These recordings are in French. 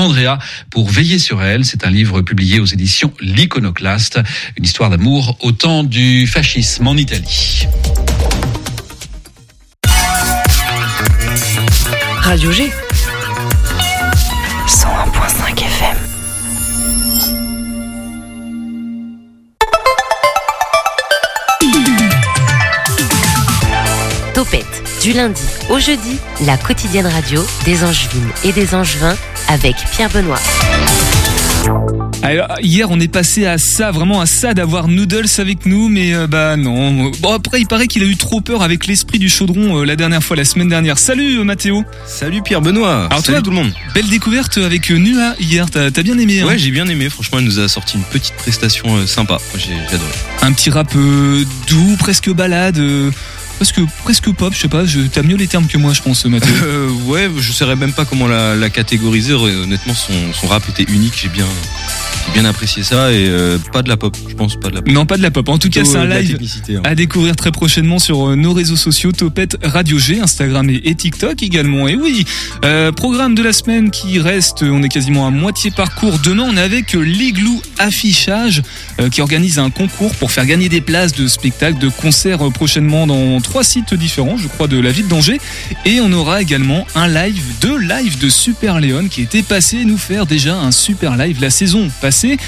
Andrea pour veiller sur elle. C'est un livre publié aux éditions L'Iconoclaste, une histoire d'amour au temps du fascisme en Italie. Radio G. du lundi au jeudi, la quotidienne radio des Angevines et des Angevins avec Pierre Benoît. Alors, hier, on est passé à ça, vraiment à ça d'avoir Noodles avec nous, mais euh, bah non. Bon, après, il paraît qu'il a eu trop peur avec l'esprit du chaudron euh, la dernière fois, la semaine dernière. Salut euh, Mathéo Salut Pierre Benoît. Alors Salut toi, tout le monde. Belle découverte avec euh, Nua hier, t'as bien aimé hein Ouais, j'ai bien aimé. Franchement, elle nous a sorti une petite prestation euh, sympa. J'ai j'ai adoré. Un petit rap euh, doux, presque balade, euh, presque, presque pop, je sais pas, je- t'as mieux les termes que moi, je pense, Mathéo. Euh, ouais, je saurais même pas comment la, la catégoriser. Honnêtement, son, son rap était unique. J'ai bien, j'ai bien apprécié ça et euh, pas de la pop. Je pense pas de la pop. non, pas de la pop. En tout cas, c'est un euh, live hein. à découvrir très prochainement sur euh, nos réseaux sociaux Topette Radio G, Instagram et, et TikTok également. Et oui, euh, programme de la semaine qui reste, on est quasiment à moitié parcours. Demain, on est avec l'Igloo Affichage qui organise un concours pour faire gagner des places de spectacles, de concerts prochainement dans trois sites différents, je crois, de la ville d'Angers. Et on aura également un live, deux lives de Super Léon qui était passé nous faire déjà un super live la saison passée.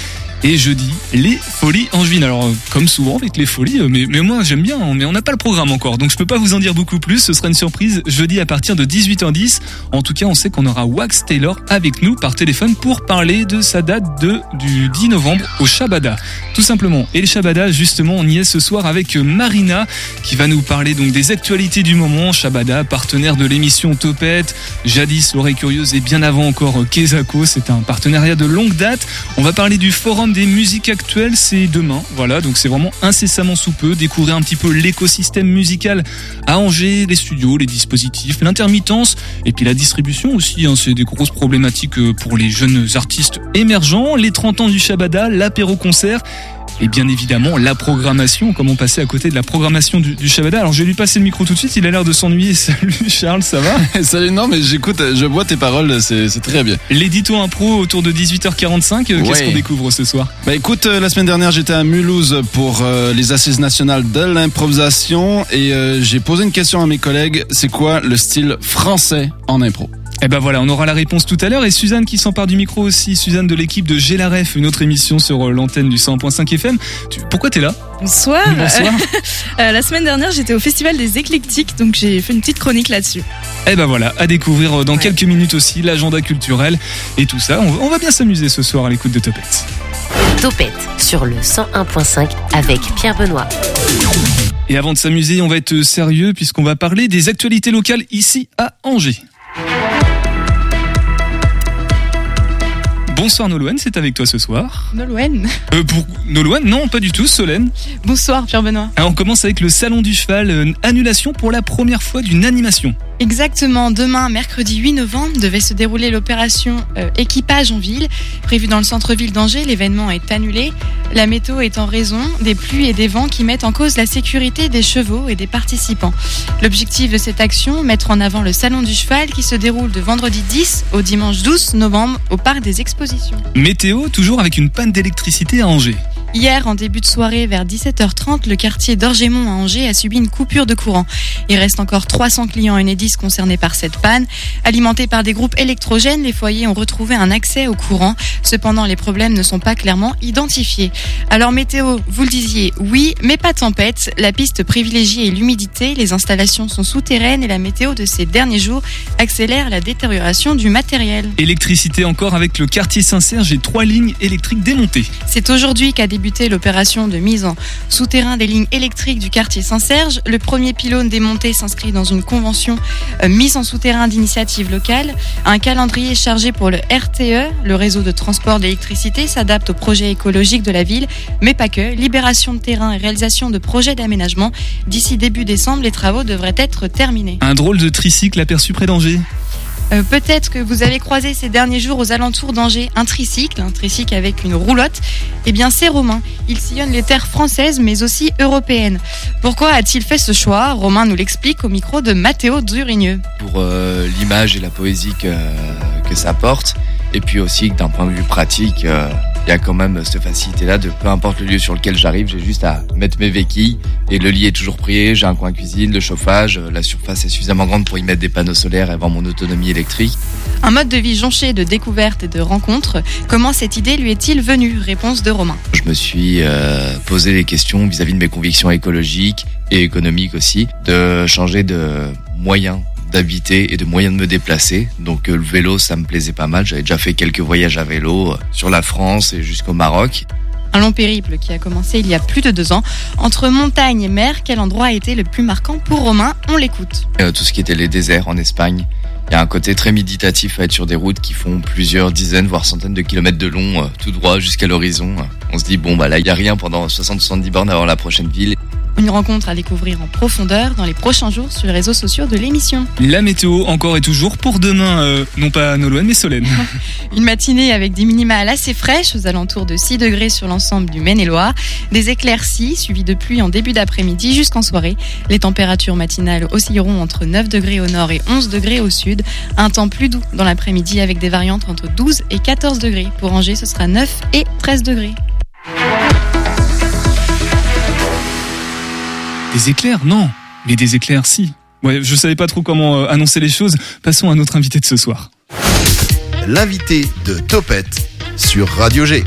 Et jeudi, les folies angevines. Alors, euh, comme souvent avec les folies, euh, mais, mais moi j'aime bien, hein, mais on n'a pas le programme encore, donc je peux pas vous en dire beaucoup plus. Ce sera une surprise jeudi à partir de 18h10. En tout cas, on sait qu'on aura Wax Taylor avec nous par téléphone pour parler de sa date de, du 10 novembre au Shabada. Tout simplement. Et le Shabada, justement, on y est ce soir avec Marina qui va nous parler donc des actualités du moment. Shabada, partenaire de l'émission Topette, jadis l'oreille curieuse et bien avant encore Kezako. C'est un partenariat de longue date. On va parler du forum des musiques actuelles, c'est demain. Voilà, donc c'est vraiment incessamment sous peu. Découvrir un petit peu l'écosystème musical à Angers, les studios, les dispositifs, l'intermittence et puis la distribution aussi. hein. c'est des grosses problématiques euh, pour les jeunes artistes émergents. Les 30 ans du Shabada, l'apéro concert. Et bien évidemment, la programmation, comment passer à côté de la programmation du, du Shabada. Alors je vais lui passer le micro tout de suite, il a l'air de s'ennuyer. Salut Charles, ça va? Salut, non, mais j'écoute, je vois tes paroles, c'est très bien. L'édito impro autour de 18h45, euh, qu'est-ce Ouais. qu'on découvre ce soir? Bah écoute, euh, la semaine dernière, j'étais à Mulhouse pour euh, les assises nationales de l'improvisation et euh, j'ai posé une question à mes collègues, c'est quoi le style français en impro? Eh ben voilà, on aura la réponse tout à l'heure. Et Suzanne qui s'empare du micro aussi, Suzanne de l'équipe de Gélaref, une autre émission sur euh, l'antenne du 100.5 FM. Tu- pourquoi t'es là? Bonsoir. Bonsoir. Euh, la semaine dernière, j'étais au Festival des Éclectiques, donc j'ai fait une petite chronique là-dessus. Eh ben voilà, à découvrir euh, dans Ouais. quelques minutes aussi l'agenda culturel et tout ça. On, va- on va bien s'amuser ce soir à l'écoute de Topette. Topette sur le 101.5 avec Pierre Benoît. Et avant de s'amuser, on va être sérieux puisqu'on va parler des actualités locales ici à Angers. Bonsoir Nolwenn, c'est avec toi ce soir. Nolwenn. Euh, pour Nolwenn, non, pas du tout, Solène. Bonsoir Pierre Benoît. Alors, on commence avec le Salon du Cheval, euh, annulation pour la première fois d'une animation. Exactement, demain, mercredi 8 novembre, devait se dérouler l'opération euh, Équipage en ville. Prévue dans le centre-ville d'Angers, l'événement est annulé. La météo est en raison des pluies et des vents qui mettent en cause la sécurité des chevaux et des participants. L'objectif de cette action, mettre en avant le Salon du Cheval qui se déroule de vendredi 10 au dimanche 12 novembre au Parc des Expositions. Météo, toujours avec une panne d'électricité à Angers. Hier, en début de soirée, vers 17h30, le quartier d'Orgémont à Angers a subi une coupure de courant. Il reste encore 300 clients Enedis concernés par cette panne. Alimentés par des groupes électrogènes, les foyers ont retrouvé un accès au courant. Cependant, les problèmes ne sont pas clairement identifiés. Alors météo, vous le disiez, oui, mais pas tempête. La piste privilégiée est l'humidité, les installations sont souterraines et la météo de ces derniers jours accélère la détérioration du matériel. Électricité encore avec le quartier Saint-Serge et trois lignes électriques démontées. C'est aujourd'hui qu'a débuté l'opération de mise en souterrain des lignes électriques du quartier Saint-Serge. Le premier pylône démonté s'inscrit dans une convention euh, mise en souterrain d'initiative locale. Un calendrier chargé pour le RTE, le réseau de transport d'électricité, s'adapte aux projets écologiques de la ville, mais pas que. Libération de terrain et réalisation de projets d'aménagement. D'ici début décembre, les travaux devraient être terminés. Un drôle de tricycle aperçu près d'Angers. Euh, Peut-être que vous avez croisé ces derniers jours aux alentours d'Angers un tricycle, un tricycle avec une roulotte. Eh bien, c'est Romain. Il sillonne les terres françaises, mais aussi européennes. Pourquoi a-t-il fait ce choix Romain nous l'explique au micro de Mathéo Durigneux. pour euh, l'image et la poésie que, que ça porte. Et puis aussi d'un point de vue pratique, euh, il y a quand même cette facilité-là de peu importe le lieu sur lequel j'arrive, j'ai juste à mettre mes béquilles et le lit est toujours prié, j'ai un coin cuisine, le chauffage, euh, la surface est suffisamment grande pour y mettre des panneaux solaires et avoir mon autonomie électrique. Un mode de vie jonché de découvertes et de rencontres. Comment cette idée lui est-il venue? Réponse de Romain. Je me suis euh, posé des questions vis-à-vis de mes convictions écologiques et économiques aussi, de changer de moyens d'habiter et de moyens de me déplacer. Donc euh, le vélo, ça me plaisait pas mal. J'avais déjà fait quelques voyages à vélo euh, sur la France et jusqu'au Maroc. Un long périple qui a commencé il y a plus de deux ans. Entre montagne et mer, quel endroit a été le plus marquant pour Romain On l'écoute. Euh, tout ce qui était les déserts en Espagne. Il y a un côté très méditatif à être sur des routes qui font plusieurs dizaines, voire centaines de kilomètres de long, euh, tout droit jusqu'à l'horizon. On se dit, bon, bah là, il n'y a rien pendant 60-70 bornes avant la prochaine ville. Une rencontre à découvrir en profondeur dans les prochains jours sur les réseaux sociaux de l'émission. La météo encore et toujours pour demain, euh, non pas Nolwenn mais Solène. Une matinée avec des minimales assez fraîches aux alentours de 6 degrés sur l'ensemble du Maine-et-Loire. Des éclaircies suivies de pluie en début d'après-midi jusqu'en soirée. Les températures matinales oscilleront entre 9 degrés au nord et 11 degrés au sud. Un temps plus doux dans l'après-midi avec des variantes entre 12 et 14 degrés. Pour Angers, ce sera 9 et 13 degrés. Des éclairs Non, mais des éclairs si. Ouais, je savais pas trop comment euh, annoncer les choses. Passons à notre invité de ce soir. L'invité de Topette sur Radio G.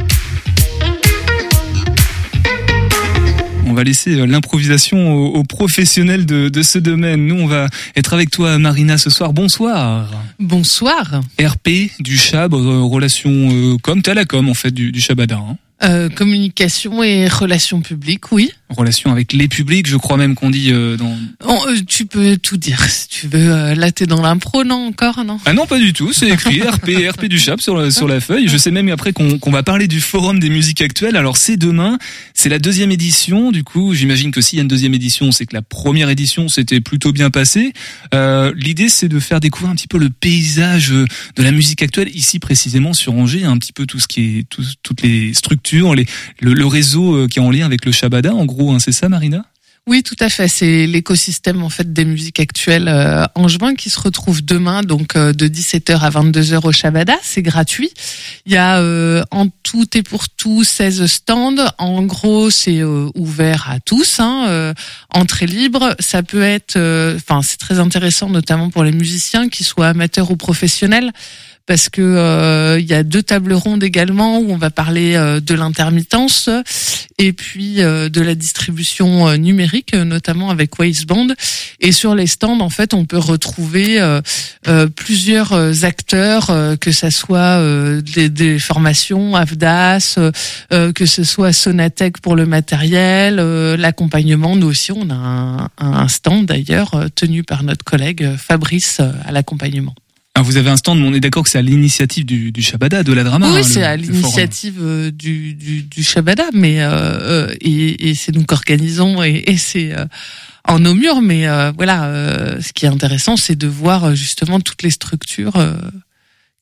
On va laisser euh, l'improvisation aux, aux professionnels de, de ce domaine. Nous, on va être avec toi, Marina, ce soir. Bonsoir. Bonsoir. RP du Chab, euh, relation euh, com, t'es à la com en fait du, du Chabada. Hein. Euh, communication et relations publiques, oui. Relation avec les publics, je crois même qu'on dit euh, dans. Oh, euh, tu peux tout dire si tu veux. Euh, là, t'es dans l'impro, non encore, non Ah non, pas du tout. C'est écrit RP, RP du Chab sur la, sur la feuille. Je sais même après qu'on qu'on va parler du forum des musiques actuelles. Alors c'est demain, c'est la deuxième édition. Du coup, j'imagine que s'il y a une deuxième édition, c'est que la première édition s'était plutôt bien passée. Euh, L'idée, c'est de faire découvrir un petit peu le paysage euh, de la musique actuelle ici précisément sur Angers, un petit peu tout ce qui est tout- toutes les structures, les, le, le réseau qui est en lien avec le Shabada. En gros, hein, c'est ça, Marina? Oui, tout à fait. C'est l'écosystème en fait des musiques actuelles euh, en juin qui se retrouve demain, donc euh, de 17h à 22h au Shabada. C'est gratuit. Il y a euh, en tout et pour tout 16 stands. En gros, c'est euh, ouvert à tous, hein, euh, entrée libre. Ça peut être, euh, enfin, c'est très intéressant, notamment pour les musiciens, qu'ils soient amateurs ou professionnels. Parce que euh, il y a deux tables rondes également où on va parler euh, de l'intermittence et puis euh, de la distribution euh, numérique, notamment avec Waveband. Et sur les stands, en fait, on peut retrouver euh, plusieurs acteurs, que ça soit des, des formations AFDAS, que ce soit Sonatec pour le matériel, l'accompagnement. Nous aussi, on a un, un stand d'ailleurs tenu par notre collègue Fabrice à l'accompagnement. Ah, Vous avez un stand, mais on est d'accord que c'est à l'initiative du, du Shabada, de la drama. oui, hein, c'est à l'initiative euh, du, du, du Shabada, mais euh, euh, et, et c'est nous qu'organisons et, et c'est euh, en nos murs. Mais euh, voilà, euh, ce qui est intéressant, c'est de voir justement toutes les structures euh,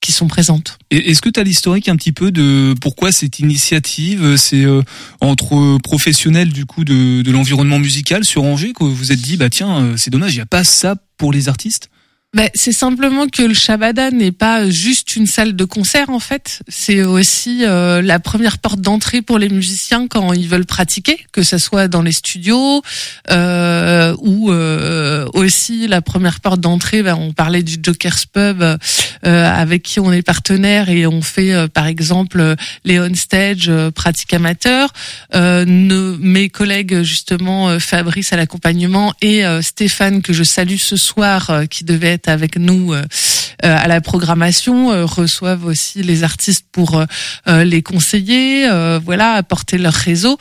qui sont présentes. Est-ce que tu as l'historique un petit peu de pourquoi cette initiative C'est euh, entre professionnels du coup de, de l'environnement musical sur Angers que vous vous êtes dit bah tiens c'est dommage il y a pas ça pour les artistes? Ben, c'est simplement que le Shabada n'est pas juste une salle de concert en fait. C'est aussi euh, la première porte d'entrée pour les musiciens quand ils veulent pratiquer, que ce soit dans les studios euh, ou euh, aussi la première porte d'entrée. Ben, on parlait du Joker's Pub euh, avec qui on est partenaire et on fait euh, par exemple les on stage euh, pratiques amateurs. Nos- mes collègues justement Fabrice à l'accompagnement et Stéphane que je salue ce soir qui devait être avec nous euh, euh, à la programmation euh, reçoivent aussi les artistes pour les conseiller, voilà, apporter leur réseau.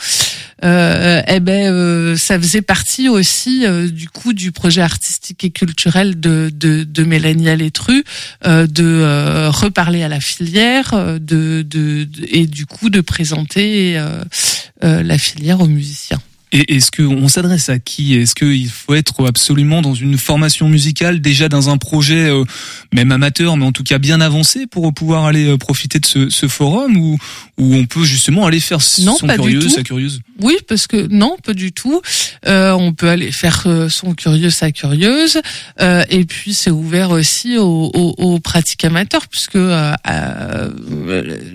Eh ben, ça faisait partie aussi du coup du projet artistique et culturel de, de, de Mélanie Alétru, de reparler à la filière, de, de, et du coup de présenter la filière aux musiciens. Et est-ce qu'on s'adresse à qui? Est-ce qu'il faut être absolument dans une formation musicale, déjà dans un projet euh, même amateur, mais en tout cas bien avancé pour pouvoir aller euh, profiter de ce, ce forum ou, ou on peut justement aller faire Non, son pas du curieux, tout. sa curieuse? Oui, parce que non, pas du tout. Euh, on peut aller faire euh, son curieux, sa curieuse, euh, et puis c'est ouvert aussi aux, aux, aux pratiques amateurs, puisque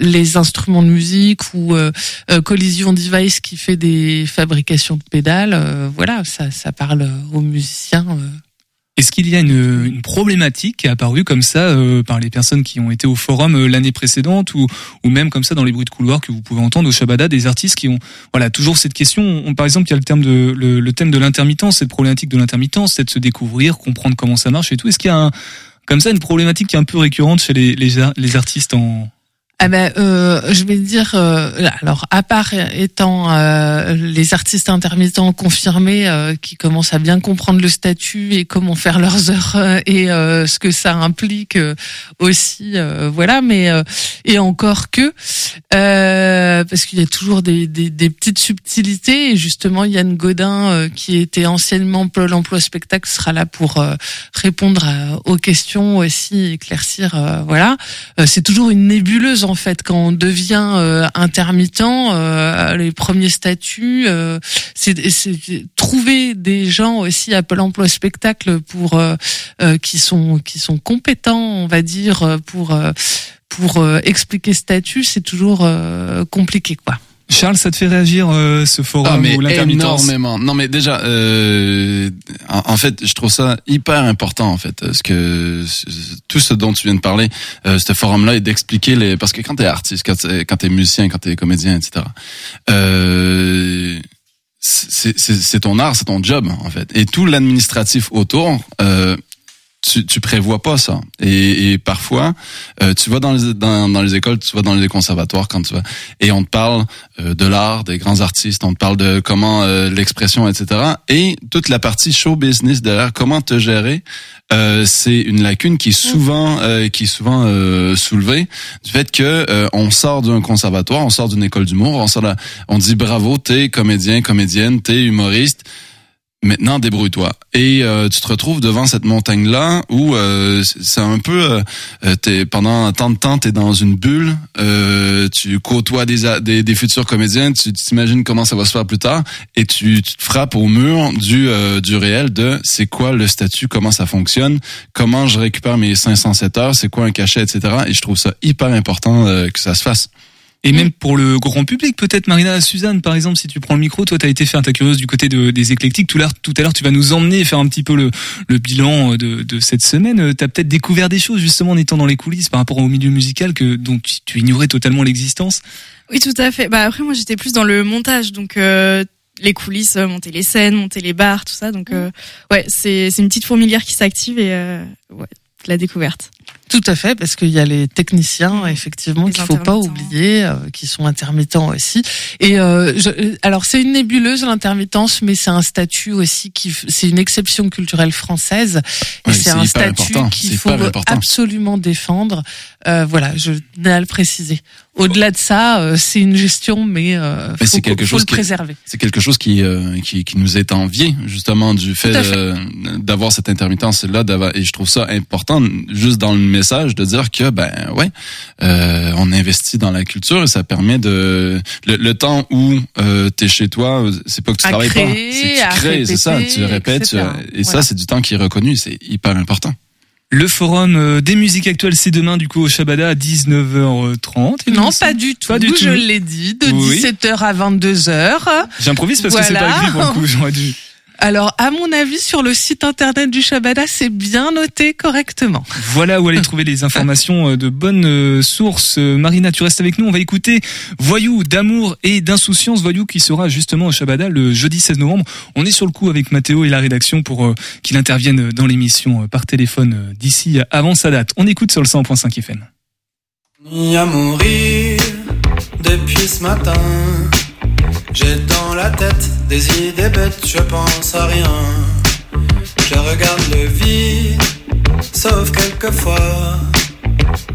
les instruments de musique ou Collision Device qui fait des fabrications de pédales, euh, voilà, ça, ça parle aux musiciens. euh. Est-ce qu'il y a une, problématique qui est apparue comme ça euh, par les personnes qui ont été au forum l'année précédente ou, ou même comme ça dans les bruits de couloir que vous pouvez entendre au Shabada des artistes qui ont voilà toujours cette question on- par exemple il y a le terme de le, thème de l'intermittence cette problématique de l'intermittence c'est de se découvrir comprendre comment ça marche et tout est-ce qu'il y a comme ça une problématique qui est un peu récurrente chez les, les artistes en Ah ben, euh, je vais dire, euh, alors à part étant euh, les artistes intermittents confirmés euh, qui commencent à bien comprendre le statut et comment faire leurs heures et euh, ce que ça implique euh, aussi, voilà. Mais et encore que parce qu'il y a toujours des, des, des petites subtilités et justement Yann Godin qui était anciennement Pôle Emploi Spectacle sera là pour répondre aux questions aussi, éclaircir, voilà. C'est toujours une nébuleuse en fait quand on devient euh, intermittent. euh, les premiers statuts, euh, c'est trouver des gens aussi à Pôle Emploi Spectacle pour euh, euh, qui sont qui sont compétents, on va dire, pour euh, pour expliquer statut, c'est toujours compliqué quoi. Charles ça te fait réagir euh, ce forum Ah, mais ou l'intermittence énormément. Non, mais déjà, euh, en, en fait, je trouve ça hyper important, en fait, parce que c- tout ce dont tu viens de parler, euh, ce forum-là, est d'expliquer les, parce que quand t'es artiste, quand t'es, quand t'es musicien, quand t'es comédien, etc. Euh, c'est, c'est, c'est ton art, c'est ton job, en fait. Et tout l'administratif autour. Euh, tu, tu prévois pas ça. Et, et parfois, euh, tu vas dans les, dans, dans les écoles, tu vas dans les conservatoires quand tu vas, et on te parle euh, de l'art, des grands artistes, on te parle de comment euh, l'expression, etc. Et toute la partie show business derrière, comment te gérer, euh, c'est une lacune qui est souvent, euh, qui est souvent euh, soulevée du fait que euh, on sort d'un conservatoire, on sort d'une école d'humour, on sort, de la- on dit bravo, t'es comédien, comédienne, t'es humoriste. Maintenant, débrouille-toi. Et euh, tu te retrouves devant cette montagne-là où euh, c'est un peu, euh, euh, pendant tant de temps, t'es dans une bulle. euh, tu côtoies des, des futurs comédiens, tu t'imagines comment ça va se faire plus tard, et tu, tu te frappes au mur du euh, du réel de c'est quoi le statut, comment ça fonctionne, comment je récupère mes 507 heures, c'est quoi un cachet, etc. Et je trouve ça hyper important que ça se fasse. Et même pour le grand public, peut-être Marina, Suzanne, par exemple, si tu prends le micro, toi, tu as été faire ta curieuse du côté de, des éclectiques. Tout à l'heure, tout à l'heure, tu vas nous emmener et faire un petit peu le, le bilan de, de cette semaine. Tu as peut-être découvert des choses justement en étant dans les coulisses par rapport au milieu musical que dont tu, tu ignorais totalement l'existence. Oui, tout à fait. Bah après, moi, j'étais plus dans le montage, donc euh, les coulisses, euh, monter les scènes, monter les bars, tout ça. Donc euh, ouais, c'est c'est une petite fourmilière qui s'active et euh, ouais, la découverte. Tout à fait, parce qu'il y a les techniciens, effectivement, qu'il faut pas oublier, euh, qui sont intermittents aussi. Et euh, je, alors c'est une nébuleuse l'intermittence, mais c'est un statut aussi qui, c'est une exception culturelle française. Et Ouais, c'est c'est un statut important, qu'il c'est faut absolument défendre. Euh, voilà, je tenais à le préciser. Au-delà de ça, euh, c'est une gestion, mais, euh, Mais faut, c'est quelque faut chose le qui- préserver. c'est quelque chose qui, euh, qui qui nous est envié justement du fait, euh, d'avoir cette intermittence là et je trouve ça important juste dans le message de dire que ben ouais euh, on investit dans la culture et ça permet de le, le temps où euh, t'es chez toi c'est pas que tu À travailles créer, pas c'est tu crées c'est ça tu répètes tu- etc. et ça c'est du temps qui est reconnu c'est hyper important Le forum euh, des musiques actuelles, c'est demain, du coup, au Shabada à 19h30. il Non, pas du tout. Pas du tout. Je l'ai dit, de Oui. 17h à 22h. J'improvise parce que c'est pas écrit, pour le coup, j'aurais dû. Alors, à mon avis, sur le site internet du Shabada, c'est bien noté correctement. Voilà où aller trouver les informations euh, de bonnes euh, sources. Euh, Marina, tu restes avec nous. On va écouter Voyou d'amour et d'insouciance. Voyou qui sera justement au Shabada le jeudi 16 novembre. On est sur le coup avec Mathéo et la rédaction pour qu'il intervienne dans l'émission par téléphone d'ici avant sa date. On écoute sur le 100.5 FM. Ni à mourir depuis ce matin. J'ai dans la tête des idées bêtes, je pense à rien. Je regarde le vide, sauf quelquefois.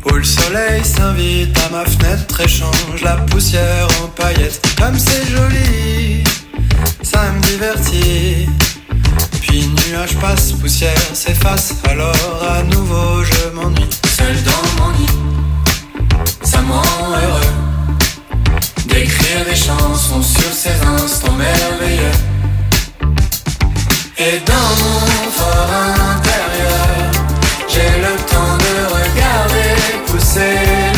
Où le soleil s'invite à ma fenêtre et change la poussière en paillettes. Comme c'est joli, ça me divertit. Puis nuage passe, poussière s'efface, alors à nouveau je m'ennuie. Seul dans mon lit, ça me rend heureux. D'écrire des chansons sur ces instants merveilleux. Et dans mon fort intérieur, j'ai le temps de regarder pousser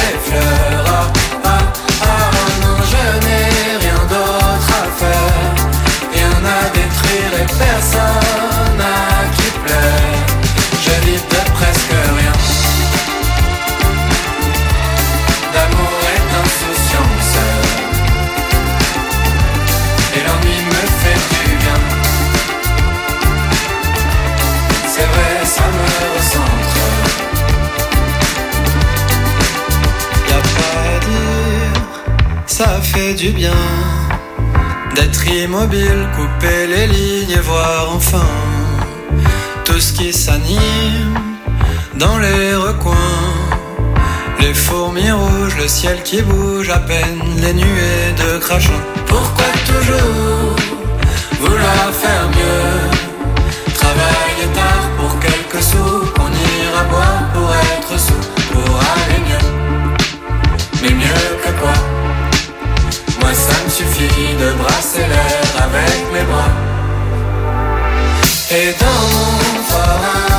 fait du bien d'être immobile, couper les lignes et voir enfin tout ce qui s'anime dans les recoins. Les fourmis rouges, le ciel qui bouge à peine, les nuées de crachin. Pourquoi toujours vouloir faire mieux? Travailler tard pour quelques sous, qu'on ira boire pour être sous, pour aller mieux. Mais mieux suffit de brasser l'air avec mes bras. Et dans mon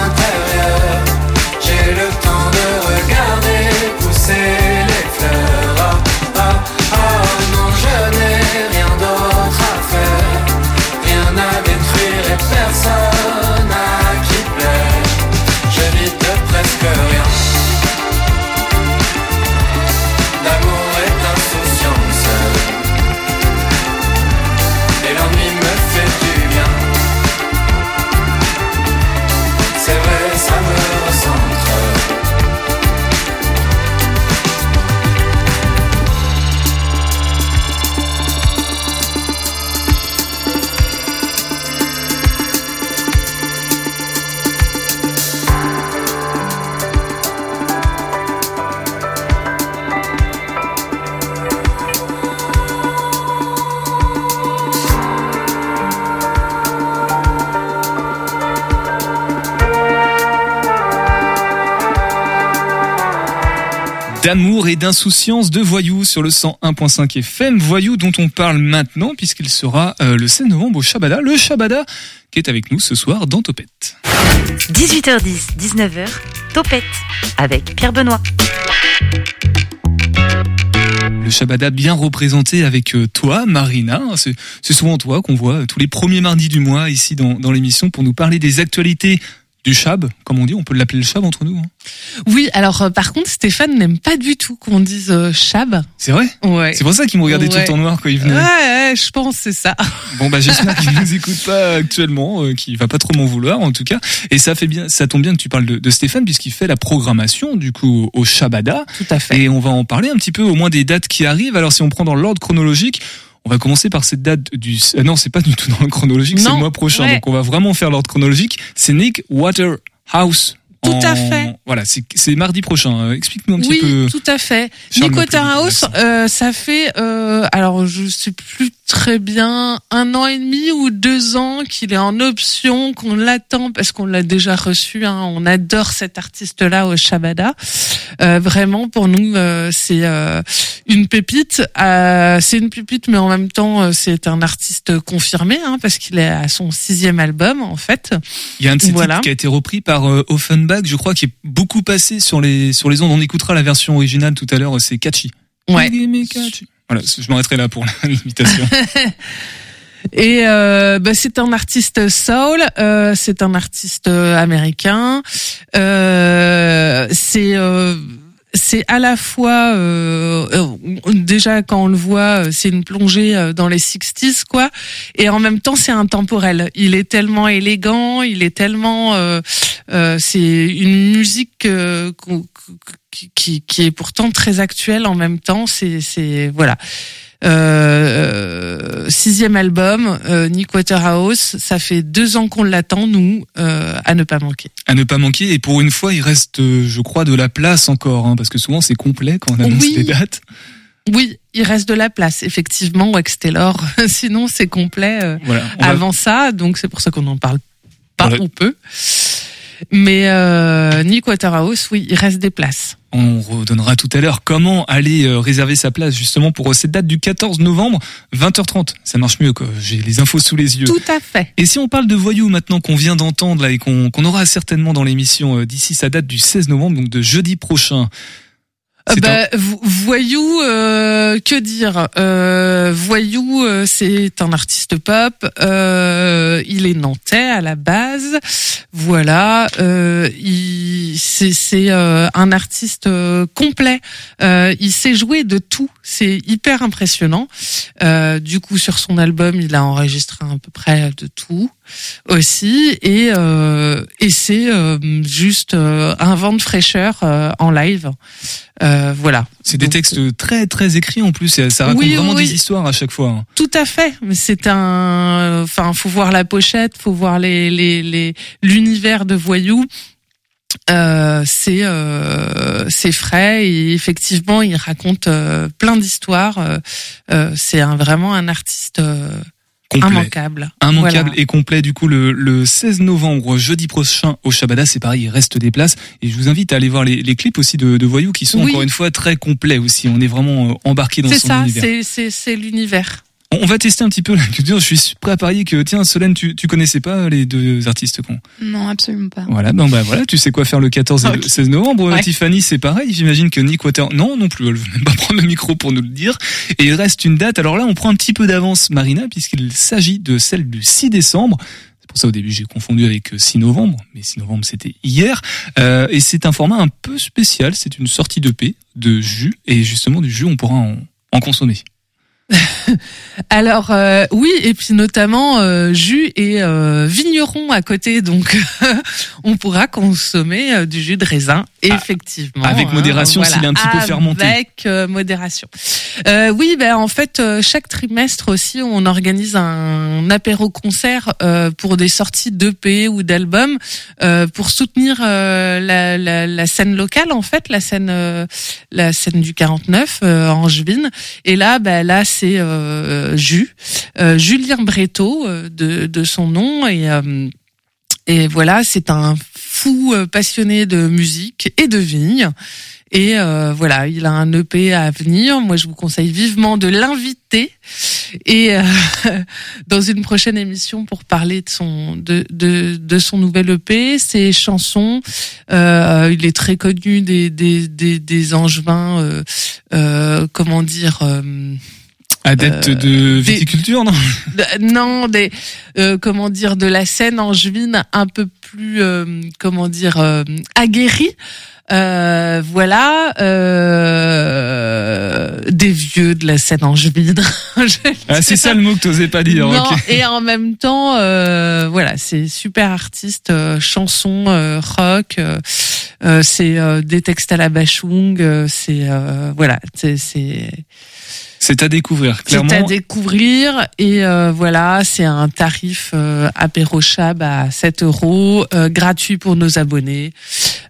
D'amour et d'insouciance de Voyou sur le 101.5 FM. Voyou dont on parle maintenant puisqu'il sera euh, le 16 novembre au Shabada. Le Shabada qui est avec nous ce soir dans Topette. 18h10, 19h, Topette avec Pierre Benoît. Le Shabada bien représenté avec euh, toi, Marina. C'est souvent toi qu'on voit euh, tous les premiers mardis du mois ici dans, dans l'émission pour nous parler des actualités du Chab, comme on dit. On peut l'appeler le Chab entre nous. hein. Oui, alors euh, par contre, Stéphane n'aime pas du tout qu'on dise euh, chab. C'est vrai? Ouais. C'est pour ça qu'il me regardait tout temps noir quand il venait. Ouais, ouais, je pense c'est ça. Bon bah j'espère qu'il nous écoute pas actuellement, euh, qu'il va pas trop m'en vouloir en tout cas. Et ça fait bien, ça tombe bien que tu parles de, de Stéphane puisqu'il fait la programmation du coup au Shabada. Tout à fait. Et on va en parler un petit peu au moins des dates qui arrivent. Alors si on prend dans l'ordre chronologique, on va commencer par cette date du. euh, non, c'est pas du tout dans l'ordre chronologique, c'est le mois prochain. ouais. Donc on va vraiment faire l'ordre chronologique. C'est Nick Waterhouse. Tout en- à fait. Voilà, c'est mardi prochain. Euh, Explique-nous un petit oui, peu. tout à fait. Charles Nico m'a plus dit, House, euh, ça fait, euh, alors je sais plus très bien, un an et demi ou deux ans qu'il est en option, qu'on l'attend parce qu'on l'a déjà reçu. Hein, on adore cet artiste-là au Shabada. Euh, vraiment, pour nous, euh, c'est euh, une pépite. C'est une pépite, mais en même temps, c'est un artiste confirmé hein, parce qu'il est à son sixième album en fait. Il y a un de ces Voilà. titres qui a été repris par Offenbach, je crois, qui est beaucoup passé sur les sur les ondes. On écoutera la version originale tout à l'heure. C'est Catchy. Ouais. Catchy. Voilà, je m'arrêterai là pour l'imitation. Et euh, bah, c'est un artiste soul, euh, c'est un artiste euh, américain. Euh, c'est euh, c'est à la fois euh, euh, déjà quand on le voit, euh, c'est une plongée euh, dans les 60s quoi, et en même temps c'est intemporel. Il est tellement élégant, il est tellement, euh, c'est une musique qui, qui, qui est pourtant très actuelle en même temps. C'est c'est voilà. Euh, sixième album, euh, Nick Waterhouse. Ça fait deux ans qu'on l'attend, nous, euh, à ne pas manquer. à ne pas manquer. Et pour une fois, il reste, euh, je crois, de la place encore, hein, parce que souvent c'est complet quand on annonce Oui. des dates. Oui, il reste de la place, effectivement, Wax Taylor. Sinon, c'est complet Voilà. on va- avant ça, donc c'est pour ça qu'on n'en parle pas Voilà. ou peu. Mais euh, Nick Waterhouse, oui, il reste des places. On redonnera tout à l'heure comment aller euh, réserver sa place justement pour cette date du 14 novembre, 20h30. Ça marche mieux, quoi. J'ai les infos sous les yeux. Tout à fait. Et si on parle de voyous maintenant qu'on vient d'entendre là et qu'on qu'on aura certainement dans l'émission euh, d'ici sa date du 16 novembre, donc de jeudi prochain. C'est bah, vo- Voyou, euh, que dire euh, Voyou, euh, c'est un artiste pop. euh, il est nantais à la base. Voilà. Euh, il, c'est c'est euh, un artiste complet. Euh, il sait jouer de tout. C'est hyper impressionnant. Euh, du coup, sur son album, il a enregistré à peu près de tout aussi et euh, et c'est euh, juste euh, un vent de fraîcheur euh, en live. Euh, voilà. C'est des Donc, textes très très écrits en plus et ça raconte Oui, vraiment oui. des histoires à chaque fois. hein. Tout à fait. Mais c'est un. Enfin, faut voir la pochette, faut voir les les les l'univers de voyous. Euh, c'est euh, c'est frais et effectivement il raconte euh, plein d'histoires. Euh, c'est un, vraiment un artiste euh, Complet. immanquable. Immanquable Voilà. et complet du coup le, le 16 novembre jeudi prochain au Shabada c'est pareil il reste des places et je vous invite à aller voir les, les clips aussi de, de Voyou qui sont Oui. encore une fois très complets aussi on est vraiment embarqué dans C'est son ça. univers C'est c'est c'est l'univers. On, va tester un petit peu la culture je suis prêt à parier que tiens Solène tu, tu connaissais pas les deux artistes qu'on Non, absolument pas. voilà ben bah voilà tu sais quoi faire le 14 et le Ok. 16 novembre Ouais. Tiffany c'est pareil j'imagine que Nick Water non non plus elle veut même pas prendre le micro pour nous le dire et il reste une date alors là on prend un petit peu d'avance Marina puisqu'il s'agit de celle du 6 décembre c'est pour ça au début j'ai confondu avec euh, 6 novembre, mais 6 novembre c'était hier. Euh, et c'est un format un peu spécial, c'est une sortie de paix, de jus, et justement du jus on pourra en, en consommer. Alors euh, oui, et puis notamment euh, jus et euh, vigneron à côté, donc on pourra consommer euh, du jus de raisin, effectivement. avec hein, modération, voilà, s'il est un petit peu fermenté. Avec euh, modération. Euh, oui, ben en fait, euh, chaque trimestre aussi, on organise un apéro concert euh, pour des sorties d'EP ou d'albums euh, pour soutenir euh, la, la, la scène locale, en fait, la scène euh, la scène du 49 euh, Angevine. Et là, ben là, c'est euh, Jus, euh, Julien Breteau euh, de, de son nom et euh, et voilà, c'est un fou euh, passionné de musique et de vigne. Et euh, voilà, il a un EP à venir. Moi, je vous conseille vivement de l'inviter et euh, dans une prochaine émission pour parler de son de de, de son nouvel EP, ses chansons. Euh, il est très connu des des des, des angevins. Euh, euh, comment dire Adepte Euh, de des- viticulture, non de- non des euh, comment dire de la scène angevine un peu plus euh, comment dire euh, aguerrie. Euh, voilà euh, des vieux de la scène angevine. Ah, c'est ça le mot que t'osais pas dire. non, et en même temps, euh, voilà, c'est super artiste, euh, chanson, euh, rock, euh, euh, c'est euh, des textes à la Bachung, euh, c'est euh, voilà, c'est c'est C'est à découvrir, c'est clairement. à découvrir et euh, voilà, c'est un tarif euh, apéro chab à 7 euros, euh, gratuit pour nos abonnés,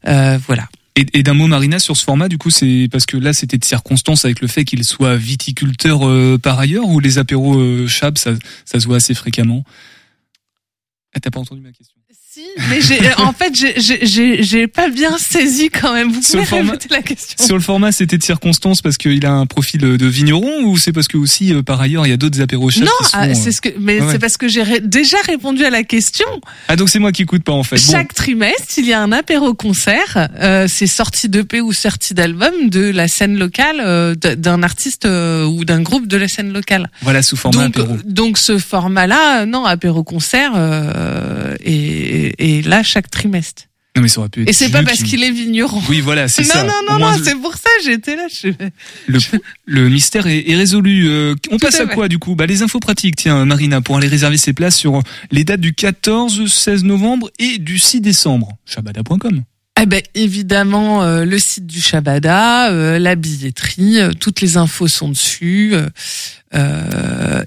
euh, voilà. Et, et d'un mot, Marina, sur ce format, du coup, c'est parce que là, c'était de circonstance avec le fait qu'il soit viticulteur euh, par ailleurs, ou les apéros euh, Chab, ça, ça se voit assez fréquemment? Ah, t'as pas entendu ma question Si, mais en fait j'ai- pas bien saisi quand même. Vous pouvez format- la question. Sur le format, c'était de circonstance parce qu'il a un profil de vigneron, ou c'est parce que aussi, euh, par ailleurs, il y a d'autres apéros Chab Non, ah, euh, c'est ce que, mais ouais, ouais. c'est parce que j'ai ré- déjà répondu à la question. Ah, donc c'est moi qui écoute pas, en fait. Bon. Chaque trimestre, il y a un apéro concert. Euh, c'est sortie d'EP ou sortie d'album de la scène locale euh, d'un artiste euh, ou d'un groupe de la scène locale. Voilà, sous format donc, apéro. donc ce format-là, euh, non, apéro concert, euh, et, et là chaque trimestre. Non, mais ça aurait pu être Et c'est pas parce qui- qu'il est vigneron. Oui, voilà, c'est non, ça. non, non, moins, non, c'est pour ça j'étais là. Je... Le, le mystère est, est résolu. Euh, on passe à à fait. quoi du coup? Bah, Les infos pratiques, tiens Marina, pour aller réserver ses places sur les dates du 14, 16 novembre et du 6 décembre. Shabada.com. Eh ben évidemment euh, le site du Shabada, euh, la billetterie, euh, toutes les infos sont dessus.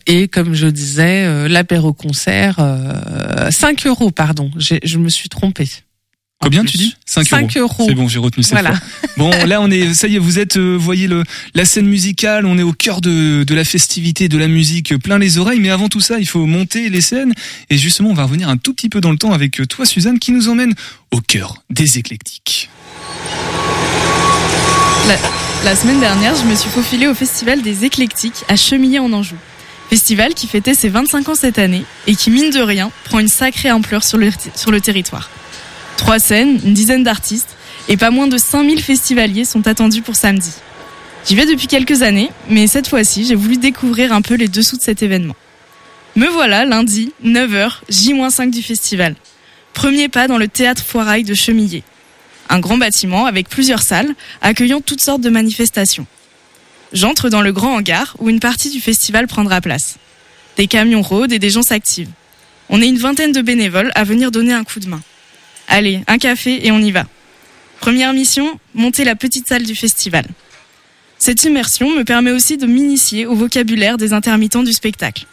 et comme je disais, l'apéro concert, euh, 5 euros, pardon, je me suis trompée. Combien tu dis? 5 euros. 5 euros. C'est bon, j'ai retenu cette Voilà. fois. Bon, là on est, ça y est, vous êtes, euh, voyez le, la scène musicale, on est au cœur de, de la festivité, de la musique, plein les oreilles. Mais avant tout ça, il faut monter les scènes. Et justement, on va revenir un tout petit peu dans le temps avec euh, toi, Suzanne, qui nous emmène au cœur des éclectiques. La, la semaine dernière, je me suis faufilée au Festival des Éclectiques à Chemillé en Anjou. Festival qui fêtait ses 25 ans cette année et qui, mine de rien, prend une sacrée ampleur sur le, sur le territoire. Trois scènes, une dizaine d'artistes et pas moins de 5000 festivaliers sont attendus pour samedi. J'y vais depuis quelques années, mais cette fois-ci, j'ai voulu découvrir un peu les dessous de cet événement. Me voilà lundi, 9h, J-5 du festival. Premier pas dans le théâtre Foirail de Chemillé. Un grand bâtiment avec plusieurs salles accueillant toutes sortes de manifestations. J'entre dans le grand hangar où une partie du festival prendra place. Des camions rôdent et des gens s'activent. On est une vingtaine de bénévoles à venir donner un coup de main. Allez, un café et on y va. Première mission, monter la petite salle du festival. Cette immersion me permet aussi de m'initier au vocabulaire des intermittents du spectacle.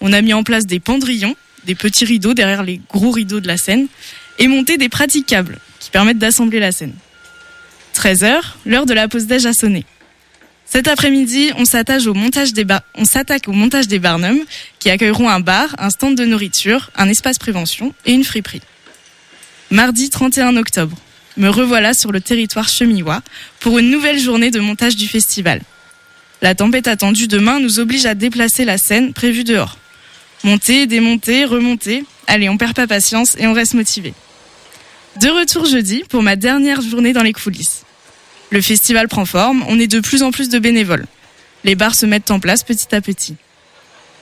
On a mis en place des pendrillons, des petits rideaux derrière les gros rideaux de la scène, et monté des praticables qui permettent d'assembler la scène. 13h, l'heure de la pause déj a sonné. Cet après-midi, on bar- on s'attaque au montage des Barnum, qui accueilleront un bar, un stand de nourriture, un espace prévention et une friperie. Mardi 31 octobre, me revoilà sur le territoire chemillois pour une nouvelle journée de montage du festival. La tempête attendue demain nous oblige à déplacer la scène prévue dehors. Monter, démonter, remonter. Allez, on perd pas patience et on reste motivé. De retour jeudi pour ma dernière journée dans les coulisses. Le festival prend forme, on est de plus en plus de bénévoles. Les bars se mettent en place petit à petit.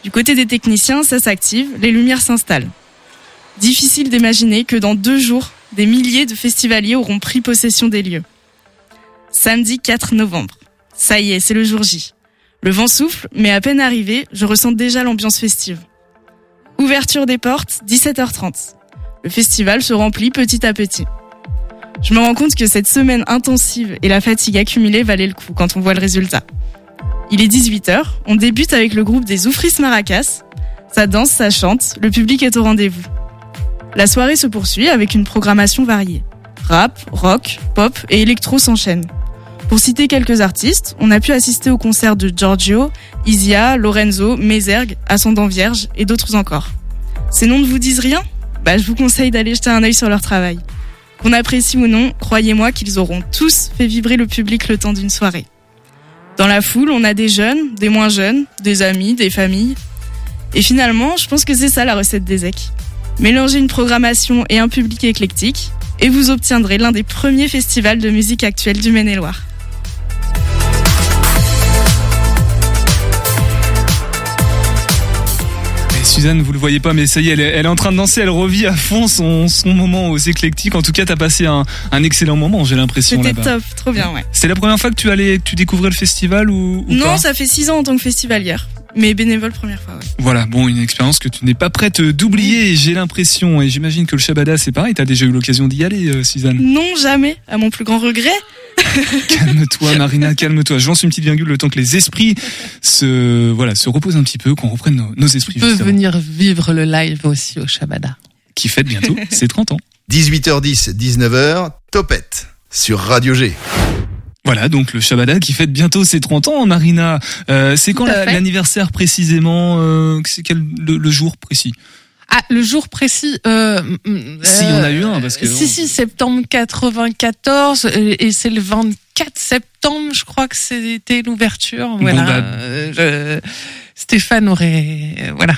Du côté des techniciens, ça s'active, les lumières s'installent. Difficile d'imaginer que dans deux jours, des milliers de festivaliers auront pris possession des lieux. Samedi 4 novembre. Ça y est, c'est le jour J. Le vent souffle, mais à peine arrivé, je ressens déjà l'ambiance festive. Ouverture des portes, 17h30. Le festival se remplit petit à petit. Je me rends compte que cette semaine intensive et la fatigue accumulée valaient le coup quand on voit le résultat. Il est 18h, on débute avec le groupe des Oufris Maracas. Ça danse, ça chante, le public est au rendez-vous. La soirée se poursuit avec une programmation variée. Rap, rock, pop et électro s'enchaînent. Pour citer quelques artistes, on a pu assister au concert de Giorgio, Isia, Lorenzo, Mézergue, Ascendant Vierge et d'autres encore. Ces noms ne vous disent rien? Bah je vous conseille d'aller jeter un œil sur leur travail. Qu'on apprécie ou non, croyez-moi qu'ils auront tous fait vibrer le public le temps d'une soirée. Dans la foule, on a des jeunes, des moins jeunes, des amis, des familles. Et finalement, je pense que c'est ça la recette des EC. Mélangez une programmation et un public éclectique, et vous obtiendrez l'un des premiers festivals de musique actuelle du Maine-et-Loire. Et Suzanne, vous le voyez pas, mais ça y est, elle est, elle est en train de danser, elle revit à fond son, son moment aux éclectiques. En tout cas, t'as passé un, un excellent moment, j'ai l'impression C'était top, trop bien, ouais. C'est la première fois que tu allais, que tu découvrais le festival ou, ou Non, ça fait six ans en tant que festivalière, mais bénévole première fois, ouais. Voilà, bon, une expérience que tu n'es pas prête d'oublier, j'ai l'impression, et j'imagine que le Shabada c'est pareil, t'as déjà eu l'occasion d'y aller, euh, Suzanne. Non, jamais, à mon plus grand regret. Calme-toi, Marina, calme-toi. Je lance une petite virgule le temps que les esprits se, voilà, se reposent un petit peu, qu'on reprenne nos, nos esprits. Tu peux justement. venir vivre le live aussi au Shabada. Qui fête bientôt ses 30 ans. 18h10, 19h, Topette sur Radio G. Voilà, donc le Shabada qui fête bientôt ses 30 ans, Marina. Euh, c'est quand l'anniversaire précisément euh, C'est quel le, le jour précis? Ah, le jour précis. Euh, mm, Si, euh, on a eu un, parce que- Si, si, septembre 94, euh, et c'est le 24 septembre, je crois que c'était l'ouverture. Voilà. bah- Euh, je- Stéphane aurait, euh, voilà.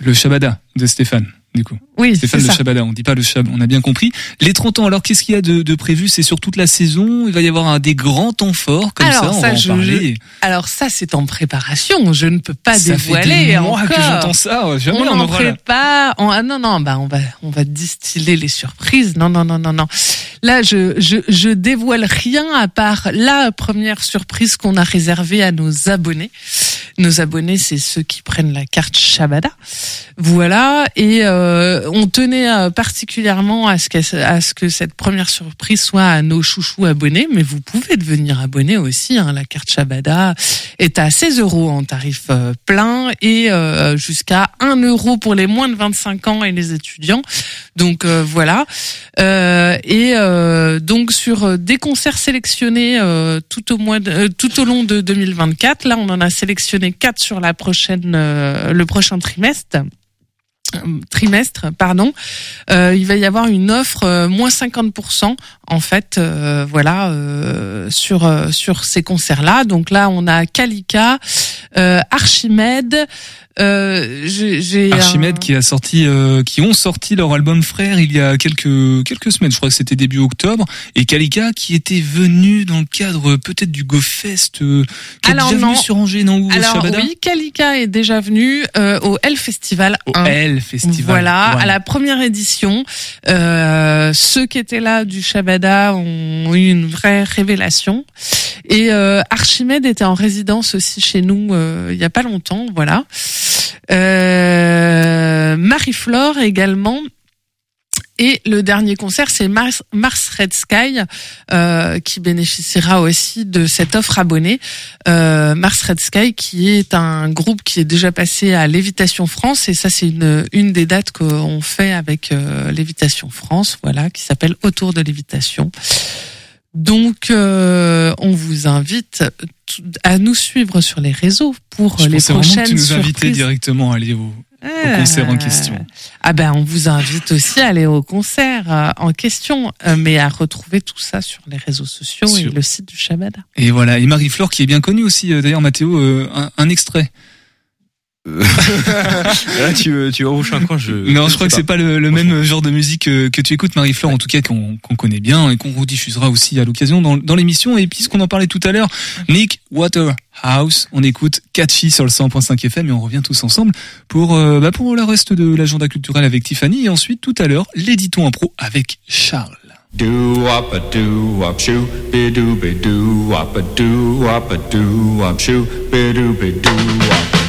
Le Shabada de Stéphane, du coup. Oui, c'est Stéphane le. Shabada, on dit pas le Shab, on a bien compris. Les 30 ans, alors qu'est-ce qu'il y a de, de prévu? C'est sur toute la saison? Il va y avoir un, des grands temps forts comme Alors, ça, on ça, va en je- parler. Alors ça, c'est en préparation. Je ne peux pas ça fait dévoiler des mois que encore. j'entends ça, jamais on en prépare. on- ah non non bah on va on va distiller les surprises. Non non non non non. Là je je je dévoile rien à part la première surprise qu'on a réservée à nos abonnés. Nos abonnés c'est ceux qui prennent la carte Shabada. Voilà et euh, on tenait euh, particulièrement à ce que à ce que cette première surprise soit à nos chouchous abonnés, mais vous pouvez devenir abonné aussi. Hein, la carte Shabada est à 16 euros en tarif euh, plein et euh, jusqu'à 1 euro pour les moins de 25 ans et les étudiants. Donc euh, voilà. Euh, et euh, donc sur des concerts sélectionnés euh, tout au euh, tout au long de 2024, là on en a sélectionné quatre sur la prochaine euh, le prochain trimestre euh, trimestre pardon. Euh, il va y avoir une offre euh, moins 50% en fait euh, voilà euh, sur euh, sur ces concerts là donc là on a euh, Archimède euh, j'ai Archimède un- qui a sorti, euh, qui ont sorti leur album Frère il y a quelques quelques semaines, je crois que c'était début octobre, et Kalika qui était venu dans le cadre peut-être du GoFest, euh, qui Alors est déjà non. venu sur Angers, non ou Alors oui, Kalika est déjà venu euh, au L Festival Au 1. L Festival. Voilà, à la première édition, euh, ceux qui étaient là du Shabada ont eu une vraie révélation. Et euh, Archimède était en résidence aussi chez nous euh, il y a pas longtemps, voilà. Euh, Marie-Flore également. Et le dernier concert, c'est Mars, Red Sky, euh, qui bénéficiera aussi de cette offre abonnée. Euh, Mars Red Sky, qui est un groupe qui est déjà passé à Lévitation France, et ça c'est une, une des dates qu'on fait avec euh, Lévitation France, voilà, qui s'appelle Autour de Lévitation. Donc, euh, on vous invite à nous suivre sur les réseaux pour Je les vraiment prochaines que tu nous invitais directement à aller au, au concert en question. Ah ben, on vous invite aussi à aller au concert euh, en question, euh, mais à retrouver tout ça sur les réseaux sociaux Sur- et le site du Shabada. Et voilà, et Marie-Flore qui est bien connue aussi, d'ailleurs Mathéo, un, un extrait. Là, tu, tu rebouches un coin. Je, Non, je crois que c'est pas le, le même genre de musique euh, que tu écoutes, Marie-Flore, en tout cas qu'on connaît bien et qu'on rediffusera aussi à l'occasion dans, dans l'émission. Et puisqu'on en parlait tout à l'heure, Nick Waterhouse, on écoute Catchy sur le 100.5 FM et on revient tous ensemble pour euh, bah, pour le reste de l'agenda culturel avec Tiffany et ensuite tout à l'heure l'édito impro avec Charles. Do wop a do wop shoo, be do be do wop a do wop a do wop shoo, be do be do wop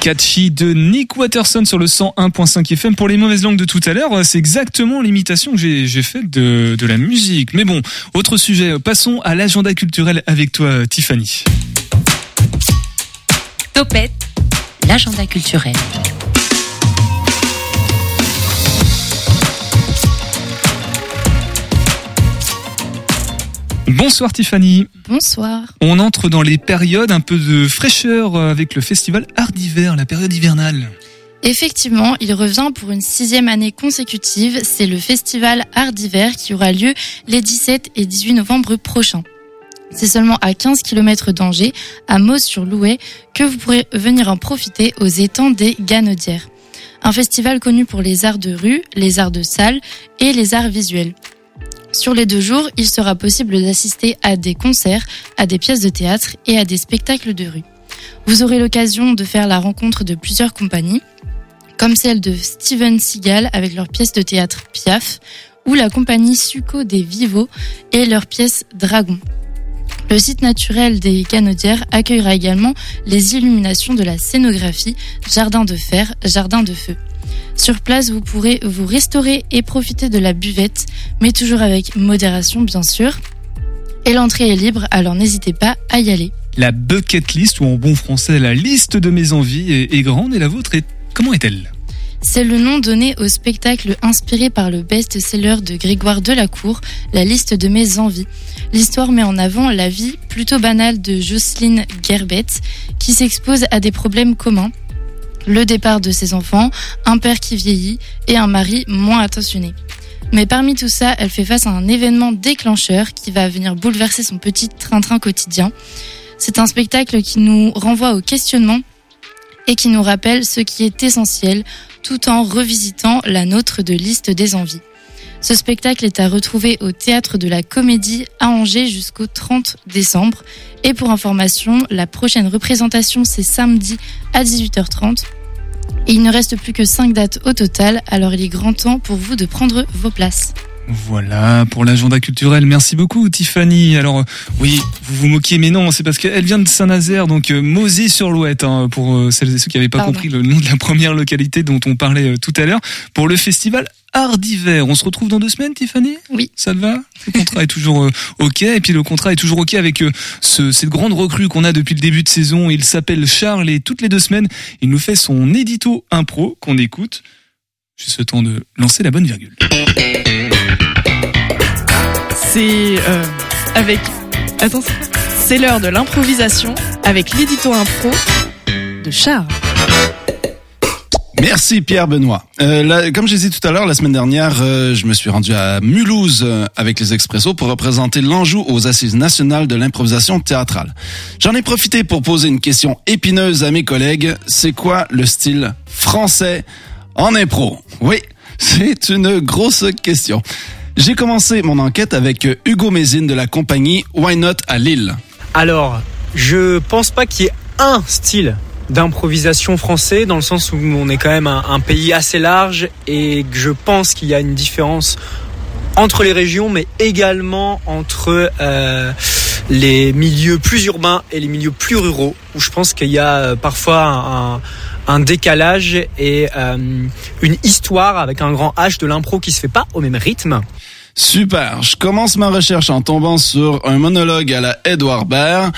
Catchy de Nick Watterson sur le 101.5 FM. Pour les mauvaises langues de tout à l'heure, c'est exactement l'imitation que j'ai faite de, de la musique. Mais bon, autre sujet. Passons à l'agenda culturel avec toi, Tiffany. Topette, l'agenda culturel. Bonsoir Tiffany. Bonsoir. On entre dans les périodes un peu de fraîcheur avec le festival Art d'hiver, la période hivernale. Effectivement, il revient pour une sixième année consécutive. C'est le festival Art d'hiver qui aura lieu les 17 et 18 novembre prochains. C'est seulement à 15 km d'Angers, à Meuse-sur-Louet, que vous pourrez venir en profiter aux étangs des Ganodières. Un festival connu pour les arts de rue, les arts de salle et les arts visuels. Sur les deux jours, il sera possible d'assister à des concerts, à des pièces de théâtre et à des spectacles de rue. Vous aurez l'occasion de faire la rencontre de plusieurs compagnies, comme celle de Steven Seagal avec leur pièce de théâtre Piaf, ou la compagnie Suco des Vivos et leur pièce Dragon. Le site naturel des Canodières accueillera également les illuminations de la scénographie Jardin de fer, Jardin de feu. Sur place, vous pourrez vous restaurer et profiter de la buvette, mais toujours avec modération bien sûr. Et l'entrée est libre, alors n'hésitez pas à y aller. La bucket list, ou en bon français, la liste de mes envies est, est grande et la vôtre est... Comment est-elle? C'est le nom donné au spectacle inspiré par le best-seller de Grégoire Delacour, La liste de mes envies. L'histoire met en avant la vie plutôt banale de Jocelyne Gerbet, qui s'expose à des problèmes communs. Le départ de ses enfants, un père qui vieillit et un mari moins attentionné. Mais parmi tout ça, elle fait face à un événement déclencheur qui va venir bouleverser son petit train-train quotidien. C'est un spectacle qui nous renvoie au questionnement et qui nous rappelle ce qui est essentiel tout en revisitant la nôtre de liste des envies. Ce spectacle est à retrouver au Théâtre de la Comédie à Angers jusqu'au 30 décembre. Et pour information, la prochaine représentation c'est samedi à 18h30. Il ne reste plus que 5 dates au total, alors il est grand temps pour vous de prendre vos places. Voilà pour l'agenda culturel. Merci beaucoup Tiffany. Alors euh, oui, vous vous moquiez, mais non, c'est parce qu'elle vient de Saint-Nazaire, donc euh, Mosée-sur-Louette, hein, pour euh, celles et ceux qui n'avaient pas Pardon. compris le nom de la première localité dont on parlait euh, tout à l'heure, pour le festival Art d'hiver. On se retrouve dans deux semaines, Tiffany? Oui. Ça te va? Le contrat est toujours euh, ok, et puis le contrat est toujours ok avec euh, ce, cette grande recrue qu'on a depuis le début de saison. Il s'appelle Charles et toutes les deux semaines, il nous fait son édito impro qu'on écoute. Juste le temps de lancer la bonne virgule. C'est euh, avec. Attends, c'est l'heure de l'improvisation avec l'édito impro de Charles. Merci Pierre Benoît. Euh, là, comme j'ai dit tout à l'heure, la semaine dernière, euh, je me suis rendu à Mulhouse euh, avec les Expressos pour représenter l'Anjou aux Assises nationales de l'improvisation théâtrale. J'en ai profité pour poser une question épineuse à mes collègues. C'est quoi le style français en impro? Oui, c'est une grosse question. J'ai commencé mon enquête avec Hugo Mézine de la compagnie Why Not à Lille. Alors, je pense pas qu'il y ait un style d'improvisation français, dans le sens où on est quand même un, pays assez large et que je pense qu'il y a une différence entre les régions, mais également entre euh, les milieux plus urbains et les milieux plus ruraux, où je pense qu'il y a euh, parfois un, un décalage et euh, une histoire avec un grand H de l'impro qui se fait pas au même rythme. Super. Je commence ma recherche en tombant sur un monologue à la Edouard Baird.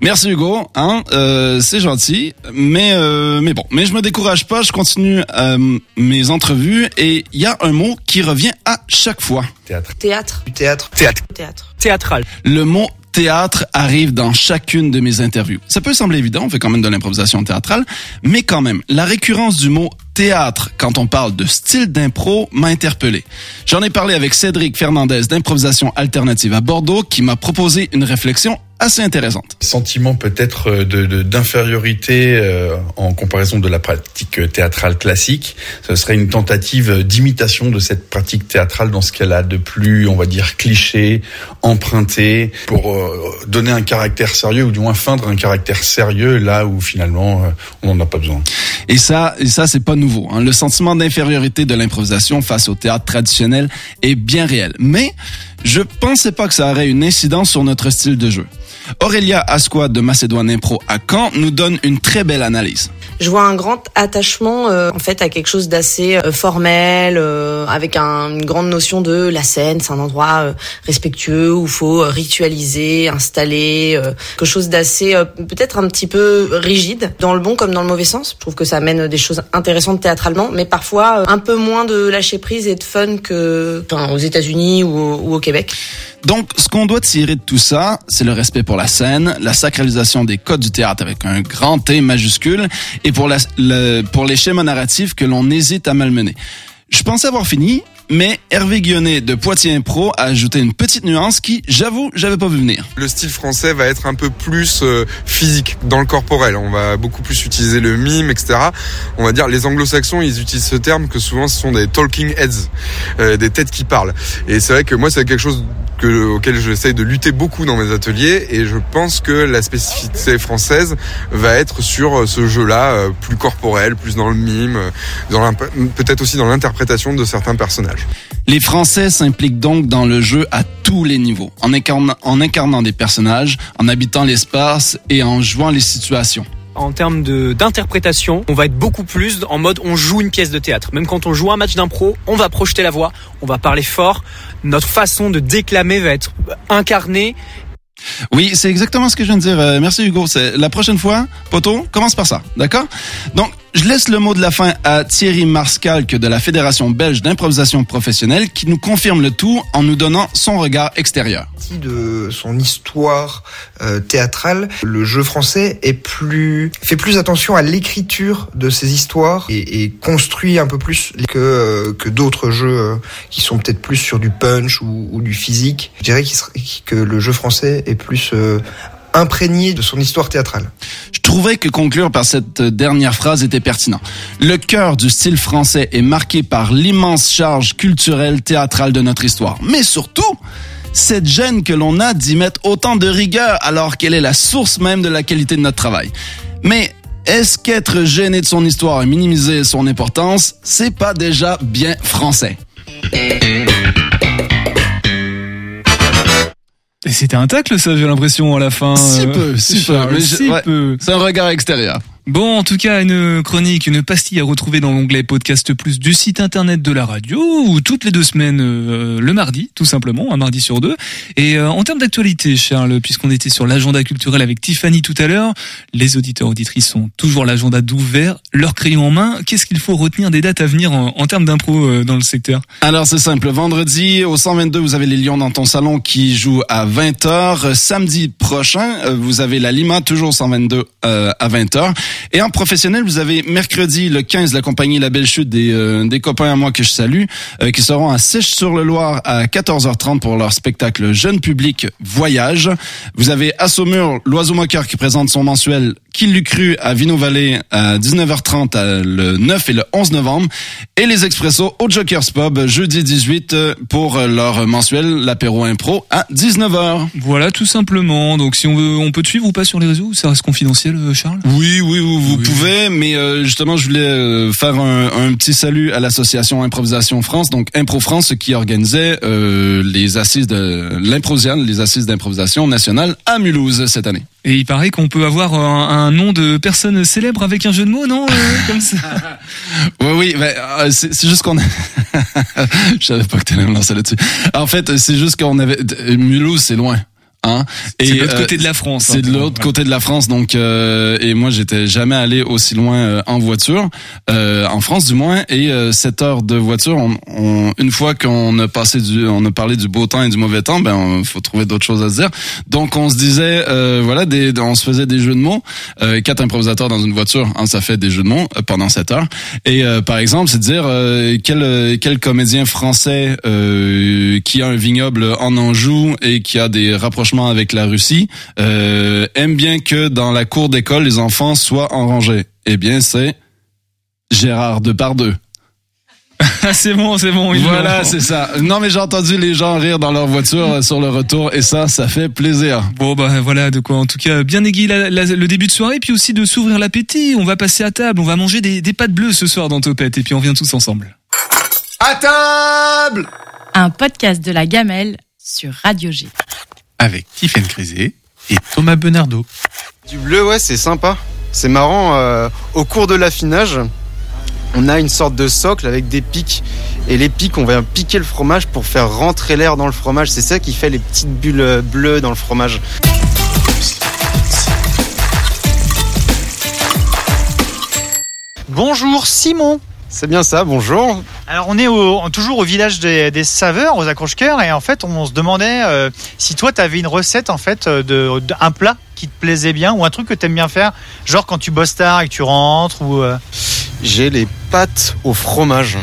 Merci Hugo, hein, euh, c'est gentil, mais euh, mais bon, mais je me décourage pas, je continue euh, mes entrevues et il y a un mot qui revient à chaque fois. Théâtre. Théâtre. Théâtre. Théâtre. Théâtre. Théâtral. Le mot théâtre arrive dans chacune de mes interviews. Ça peut sembler évident, on fait quand même de l'improvisation théâtrale, mais quand même, la récurrence du mot théâtre quand on parle de style d'impro m'a interpellé. J'en ai parlé avec Cédric Fernandez d'improvisation alternative à Bordeaux qui m'a proposé une réflexion assez intéressante. Sentiment peut-être euh, de de- d'infériorité euh, en comparaison de la pratique théâtrale classique. Ce serait une tentative d'imitation de cette pratique théâtrale dans ce qu'elle a de plus, on va dire, cliché, emprunté, pour euh, donner un caractère sérieux ou du moins feindre un caractère sérieux là où finalement euh, on n'en a pas besoin. Et ça, et ça c'est pas nouveau. hein. Le sentiment d'infériorité de l'improvisation face au théâtre traditionnel est bien réel. Mais je pensais pas que ça aurait une incidence sur notre style de jeu. Aurélia Asquad de Macédoine Impro à Caen nous donne une très belle analyse. Je vois un grand attachement euh, en fait à quelque chose d'assez euh, formel, euh, avec un- une grande notion de la scène. C'est un endroit euh, respectueux où faut ritualiser, installer euh, quelque chose d'assez euh, peut-être un petit peu rigide, dans le bon comme dans le mauvais sens. Je trouve que ça amène des choses intéressantes théâtralement, mais parfois un peu moins de lâcher prise et de fun que aux États-Unis ou au Québec. Donc, ce qu'on doit tirer de tout ça, c'est le respect pour la scène, la sacralisation des codes du théâtre avec un grand T majuscule, et pour, pour les schémas narratifs que l'on hésite à malmener. Je pensais avoir fini, mais Hervé Guionnet de Poitiers Impro a ajouté une petite nuance qui, j'avoue, j'avais pas vu venir. Le style français va être un peu plus euh, physique, dans le corporel. On va beaucoup plus utiliser le mime, etc. On va dire, les anglo-saxons, ils utilisent ce terme que souvent ce sont des talking heads, euh, des têtes qui parlent. Et c'est vrai que moi, c'est quelque chose que, auquel j'essaye de lutter beaucoup dans mes ateliers. Et je pense que la spécificité française va être sur euh, ce jeu-là, euh, plus corporel, plus dans le mime, peut-être aussi dans l'interprétation de certains personnages. Les Français s'impliquent donc dans le jeu à tous les niveaux, en incarnant, en incarnant des personnages, en habitant l'espace et en jouant les situations. en termes d'interprétation, on va être beaucoup plus en mode on joue une pièce de théâtre. Même quand on joue un match d'impro, on va projeter la voix, on va parler fort. Notre façon de déclamer va être incarnée. Oui, c'est exactement ce que je viens de dire. Euh, merci Hugo. La prochaine fois, Poto, commence par ça, d'accord? Donc, Je laisse le mot de la fin à Thierry Marscalque de la Fédération belge d'improvisation professionnelle qui nous confirme le tout en nous donnant son regard extérieur. de son histoire euh, théâtrale, le jeu français est plus fait plus attention à l'écriture de ses histoires et, et construit un peu plus que euh, que d'autres jeux euh, qui sont peut-être plus sur du punch ou, ou du physique. Je dirais serait- que le jeu français est plus euh, imprégné de son histoire théâtrale. Je trouvais que conclure par cette dernière phrase était pertinent. Le cœur du style français est marqué par l'immense charge culturelle théâtrale de notre histoire. Mais surtout, cette gêne que l'on a d'y mettre autant de rigueur alors qu'elle est la source même de la qualité de notre travail. Mais est-ce qu'être gêné de son histoire et minimiser son importance, c'est pas déjà bien français? Et c'était un tacle, ça, j'ai l'impression, à la fin. Si euh, peu, si peu, si ouais. peu. C'est un regard extérieur. Bon, en tout cas, une chronique, une pastille à retrouver dans l'onglet Podcast Plus du site internet de la radio, ou toutes les deux semaines, euh, le mardi, tout simplement, un mardi sur deux. Et euh, en termes d'actualité, Charles, puisqu'on était sur l'agenda culturel avec Tiffany tout à l'heure, les auditeurs auditrices sont toujours l'agenda d'ouvert, leur crayon en main. Qu'est-ce qu'il faut retenir des dates à venir en, en termes d'impro euh, dans le secteur? Alors c'est simple, vendredi au 122 vous avez les Lions dans ton salon qui jouent à 20h. Samedi prochain euh, vous avez la Lima toujours au 122 euh, à 20h. Et en professionnel vous avez mercredi le 15 la compagnie La Belle Chute des, euh, des copains à moi que je salue euh, qui seront à Sèche-sur-le-Loir à 14h30 pour leur spectacle Jeune Public Voyage. Vous avez à Saumur l'Oiseau Moqueur qui présente son mensuel Qui l'eût cru à Vino Valley à 19h30 euh, le 9 et le 11 novembre et les Expressos au Joker's Pub jeudi 18 euh, pour leur mensuel l'apéro impro à 19h. Voilà, tout simplement. Donc, si on veut, on peut te suivre ou pas sur les réseaux, ça reste confidentiel, euh, Charles? Oui, oui, vous, pouvez, mais euh, justement, je voulais euh, faire un, un petit salut à l'association Improvisation France, donc Impro France, qui organisait euh, les assises de l'improvision, les assises d'improvisation nationale à Mulhouse cette année. Et il paraît qu'on peut avoir un, un nom de personne célèbre avec un jeu de mots, non euh, Comme ça. Oui, oui, ben, euh, c'est juste qu'on. Je savais pas que tu allais me lancer là-dessus. En fait, c'est juste qu'on avait. Mulhouse, c'est loin. Hein? C'est de l'autre euh, côté de la France. C'est de hein. l'autre côté de la France, donc euh, et moi j'étais jamais allé aussi loin euh, en voiture, euh, en France du moins. Et euh, cette heure de voiture, on, on- une fois qu'on a passé du, on a parlé du beau temps et du mauvais temps, ben on, faut trouver d'autres choses à se dire. Donc on se disait, euh, voilà, des, on se faisait des jeux de mots. Euh, quatre improvisateurs dans une voiture, hein, ça fait des jeux de mots pendant cette heure. Et euh, par exemple, c'est de dire euh, quel quel comédien français euh, qui a un vignoble en Anjou et qui a des rapprochements avec la Russie euh, aime bien que dans la cour d'école les enfants soient en rangée. Eh bien, c'est Gérard Depardieu. Ah, c'est bon, c'est bon. Voilà, c'est ça. Non, mais j'ai entendu les gens rire dans leur voiture euh, sur le retour et ça, ça fait plaisir. Bon bah voilà de quoi en tout cas bien aiguille la- la- le début de soirée puis aussi de s'ouvrir l'appétit. On va passer à table, on va manger des, des pâtes bleues ce soir dans Topette et puis on vient tous ensemble. À table Un podcast de la gamelle sur Radio G. avec Tiffaine Crisé et Thomas Benardo. Du bleu, ouais, c'est sympa. C'est marrant. euh, au cours de l'affinage, on a une sorte de socle avec des pics. Et les pics, on va piquer le fromage pour faire rentrer l'air dans le fromage. C'est ça qui fait les petites bulles euh, bleues dans le fromage. Bonjour Simon. C'est bien ça, bonjour. Alors on est au- toujours au village des, des saveurs, aux accroche-cœurs, et en fait on se demandait euh, si toi tu avais une recette en fait euh, de, de- un plat qui te plaisait bien ou un truc que t'aimes bien faire, genre quand tu bosses tard et que tu rentres ou euh, J'ai les pâtes au fromage.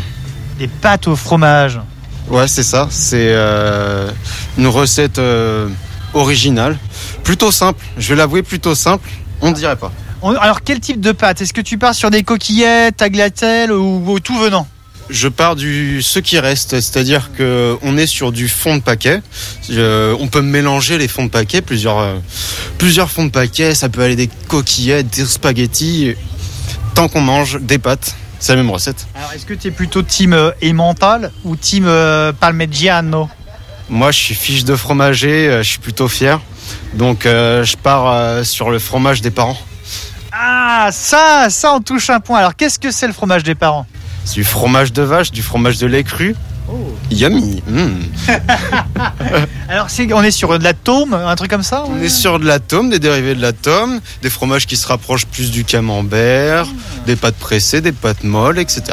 des pâtes au fromage. Ouais, c'est ça. C'est euh, une recette euh, originale. Plutôt simple. Je vais l'avouer, plutôt simple. On ne dirait pas. On- Alors quel type de pâte? Est-ce que tu pars sur des coquillettes, tagliatelles ou, ou tout venant? Je pars du ce qui reste, c'est-à-dire que on est sur du fond de paquet. Euh, on peut mélanger les fonds de paquet, plusieurs euh, plusieurs fonds de paquet. Ça peut aller des coquillettes, des spaghettis. Tant qu'on mange des pâtes, c'est la même recette. Alors est-ce que tu es plutôt team euh, emmental ou team euh, parmigiano Moi, je suis fiche de fromager. Je suis plutôt fier. Donc, je pars sur le fromage des parents. Ah ça, ça on touche un point. Alors qu'est-ce que c'est le fromage des parents C'est du fromage de vache, du fromage de lait cru. Yummy. Mm. Alors on est sur de l'atome, un truc comme ça On est sur de l'atome, des dérivés de l'atome, des fromages qui se rapprochent plus du camembert, des pâtes pressées, des pâtes molles, etc.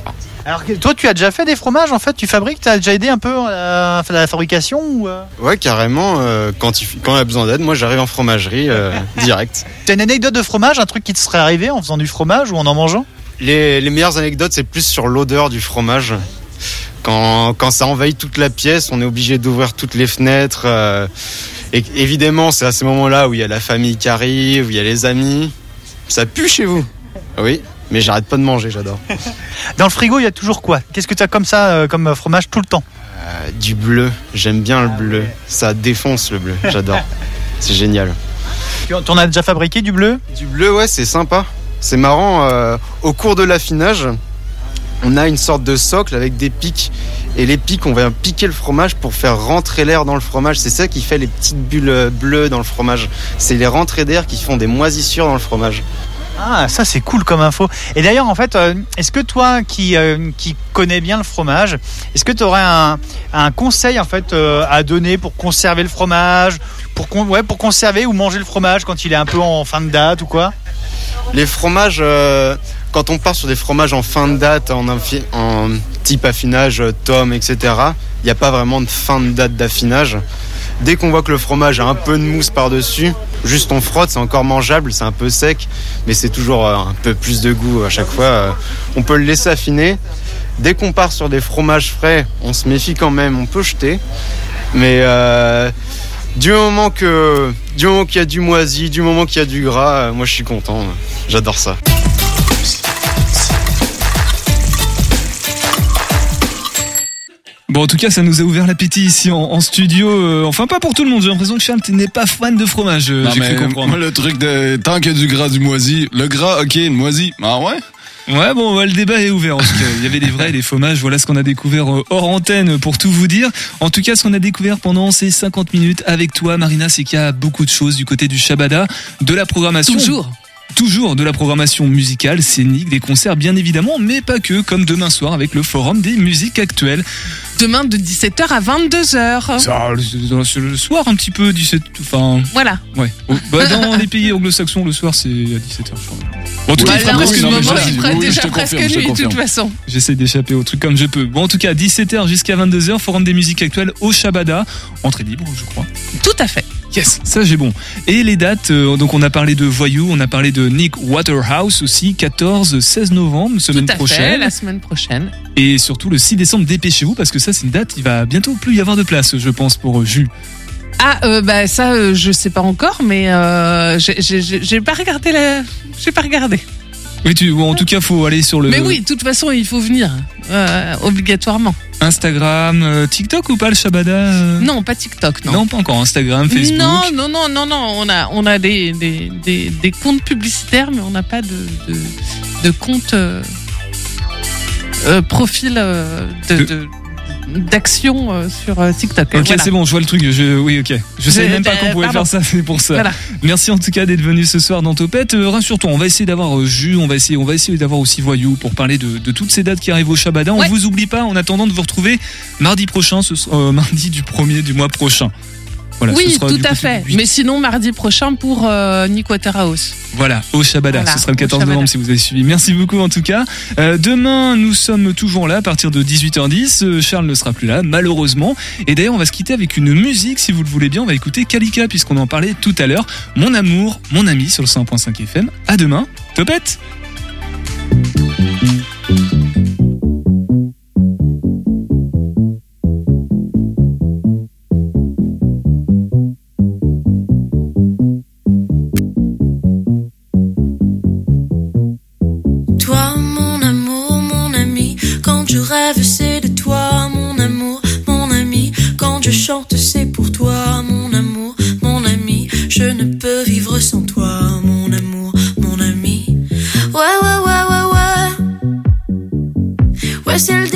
Alors, toi, tu as déjà fait des fromages, en fait Tu fabriques Tu as déjà aidé un peu à à la fabrication ou euh Ouais, carrément, euh, quand il quand il y a besoin d'aide, moi j'arrive en fromagerie euh, direct. T'as une anecdote de fromage, un truc qui te serait arrivé en faisant du fromage ou en en mangeant? Les, les meilleures anecdotes, c'est plus sur l'odeur du fromage. Quand, quand ça envahit toute la pièce, on est obligé d'ouvrir toutes les fenêtres. euh, et évidemment, c'est à ces moments-là où il y a la famille qui arrive, où il y a les amis. Ça pue chez vous? Oui, mais j'arrête pas de manger, j'adore. Dans le frigo, il y a toujours quoi? Qu'est-ce que tu as comme ça, euh, comme fromage tout le temps? Euh, du bleu, j'aime bien le bleu. Ça défonce le bleu, j'adore. C'est génial. Tu en as déjà fabriqué du bleu? Du bleu, ouais, c'est sympa. C'est marrant, euh, au cours de l'affinage, on a une sorte de socle avec des pics. Et les pics, on va piquer le fromage pour faire rentrer l'air dans le fromage. C'est ça qui fait les petites bulles euh, bleues dans le fromage. C'est les rentrées d'air qui font des moisissures dans le fromage. Ah, ça c'est cool comme info. Et d'ailleurs, en fait, euh, est-ce que toi qui, euh, qui connais bien le fromage, est-ce que tu aurais un, conseil en fait euh, à donner pour conserver le fromage, pour, ouais, pour conserver ou manger le fromage quand il est un peu en fin de date ou quoi? Les fromages, quand on part sur des fromages en fin de date, en, type affinage, tome, etc., il n'y a pas vraiment de fin de date d'affinage. Dès qu'on voit que le fromage a un peu de mousse par-dessus, juste on frotte, c'est encore mangeable, c'est un peu sec, mais c'est toujours euh, un peu plus de goût à chaque fois. euh, On peut le laisser affiner. Dès qu'on part sur des fromages frais, on se méfie quand même, on peut jeter. Mais euh, du moment du moment qu'il y a du moisi, du moment qu'il y a du gras, moi je suis content. J'adore ça. Bon, en tout cas, ça nous a ouvert l'appétit ici en, en studio. euh, enfin, pas pour tout le monde. J'ai l'impression que Charles, tu n'es pas fan de fromage. euh, Non, J'ai mais cru comprendre. moi, le truc de tant qu'il y a du gras, du moisi. Le gras, ok, le moisi. Ah ouais? Ouais, bon, le débat est ouvert. En tout cas, il y avait des vrais et des fromages. Voilà ce qu'on a découvert euh, hors antenne pour tout vous dire. En tout cas, ce qu'on a découvert pendant ces 50 minutes avec toi, Marina, c'est qu'il y a beaucoup de choses du côté du Shabada, de la programmation. Toujours. Toujours de la programmation musicale, scénique, des concerts bien évidemment, mais pas que, comme demain soir avec le Forum des musiques actuelles. Demain de 17h à 22h. Ça, le, le soir un petit peu, 17, enfin... Voilà. Ouais. Oh, bah, dans les pays anglo-saxons, le soir c'est à 17h. Bon, en tout cas, il Bah, fera presque moment, il fera Oui, oui, déjà presque nuit, de toute façon. J'essaie d'échapper au truc comme je peux. Bon, en tout cas, 17h jusqu'à 22h, Forum des musiques actuelles au Shabada. Entrée libre, je crois. Tout à fait. Yes, ça j'ai bon. Et les dates, euh, donc on a parlé de Voyou, on a parlé de Nick Waterhouse aussi, 14, 16 novembre, semaine Tout à fait, prochaine. la semaine prochaine. Et surtout le 6 décembre, dépêchez-vous parce que ça c'est une date, il va bientôt plus y avoir de place, je pense, pour euh, Jus. Ah, euh, bah ça, euh, je sais pas encore, mais euh, j'ai- j'ai j'ai- j'ai pas regardé la. J'ai pas regardé. Oui, tu, en tout cas, faut aller sur le Mais oui, de toute façon, il faut venir euh, obligatoirement. Instagram, euh, TikTok ou pas le Shabada euh Non, pas TikTok, non. Pas encore. Instagram, Facebook. Non, non, non, non, non. On a, on a des, des, des, des comptes publicitaires, mais on n'a pas de, de, de compte euh, euh, profil euh, de, de- d'action euh, sur euh, TikTok. Ok, Voilà. c'est bon, je vois le truc. Je, oui, ok. Je savais même pas qu'on pouvait pardon. faire ça, c'est pour ça. Voilà. Merci en tout cas d'être venu ce soir dans Topette. Euh, Rassure-toi, on va essayer d'avoir Jus, on va essayer, on va essayer d'avoir aussi Voyou pour parler de, de toutes ces dates qui arrivent au Shabada. On vous oublie pas en attendant de vous retrouver mardi prochain, ce sera, euh, mardi du premier du mois prochain. Voilà, oui, tout à fait. Mais sinon, mardi prochain pour euh, Nick Waterhouse. Voilà, au Shabada. Voilà, Ce sera le au 14 Shabada. novembre si vous avez suivi. Merci beaucoup en tout cas. Euh, demain, nous sommes toujours là à partir de 18h10. Euh, Charles ne sera plus là, malheureusement. Et d'ailleurs, on va se quitter avec une musique, si vous le voulez bien. On va écouter Kalika, puisqu'on en parlait tout à l'heure. Mon amour, mon ami sur le 100.5 FM. À demain. Topette c'est pour toi, mon amour, mon ami. Je ne peux vivre sans toi, mon amour, mon ami. Ouais, ouais, ouais, ouais, ouais. Ouais, c'est le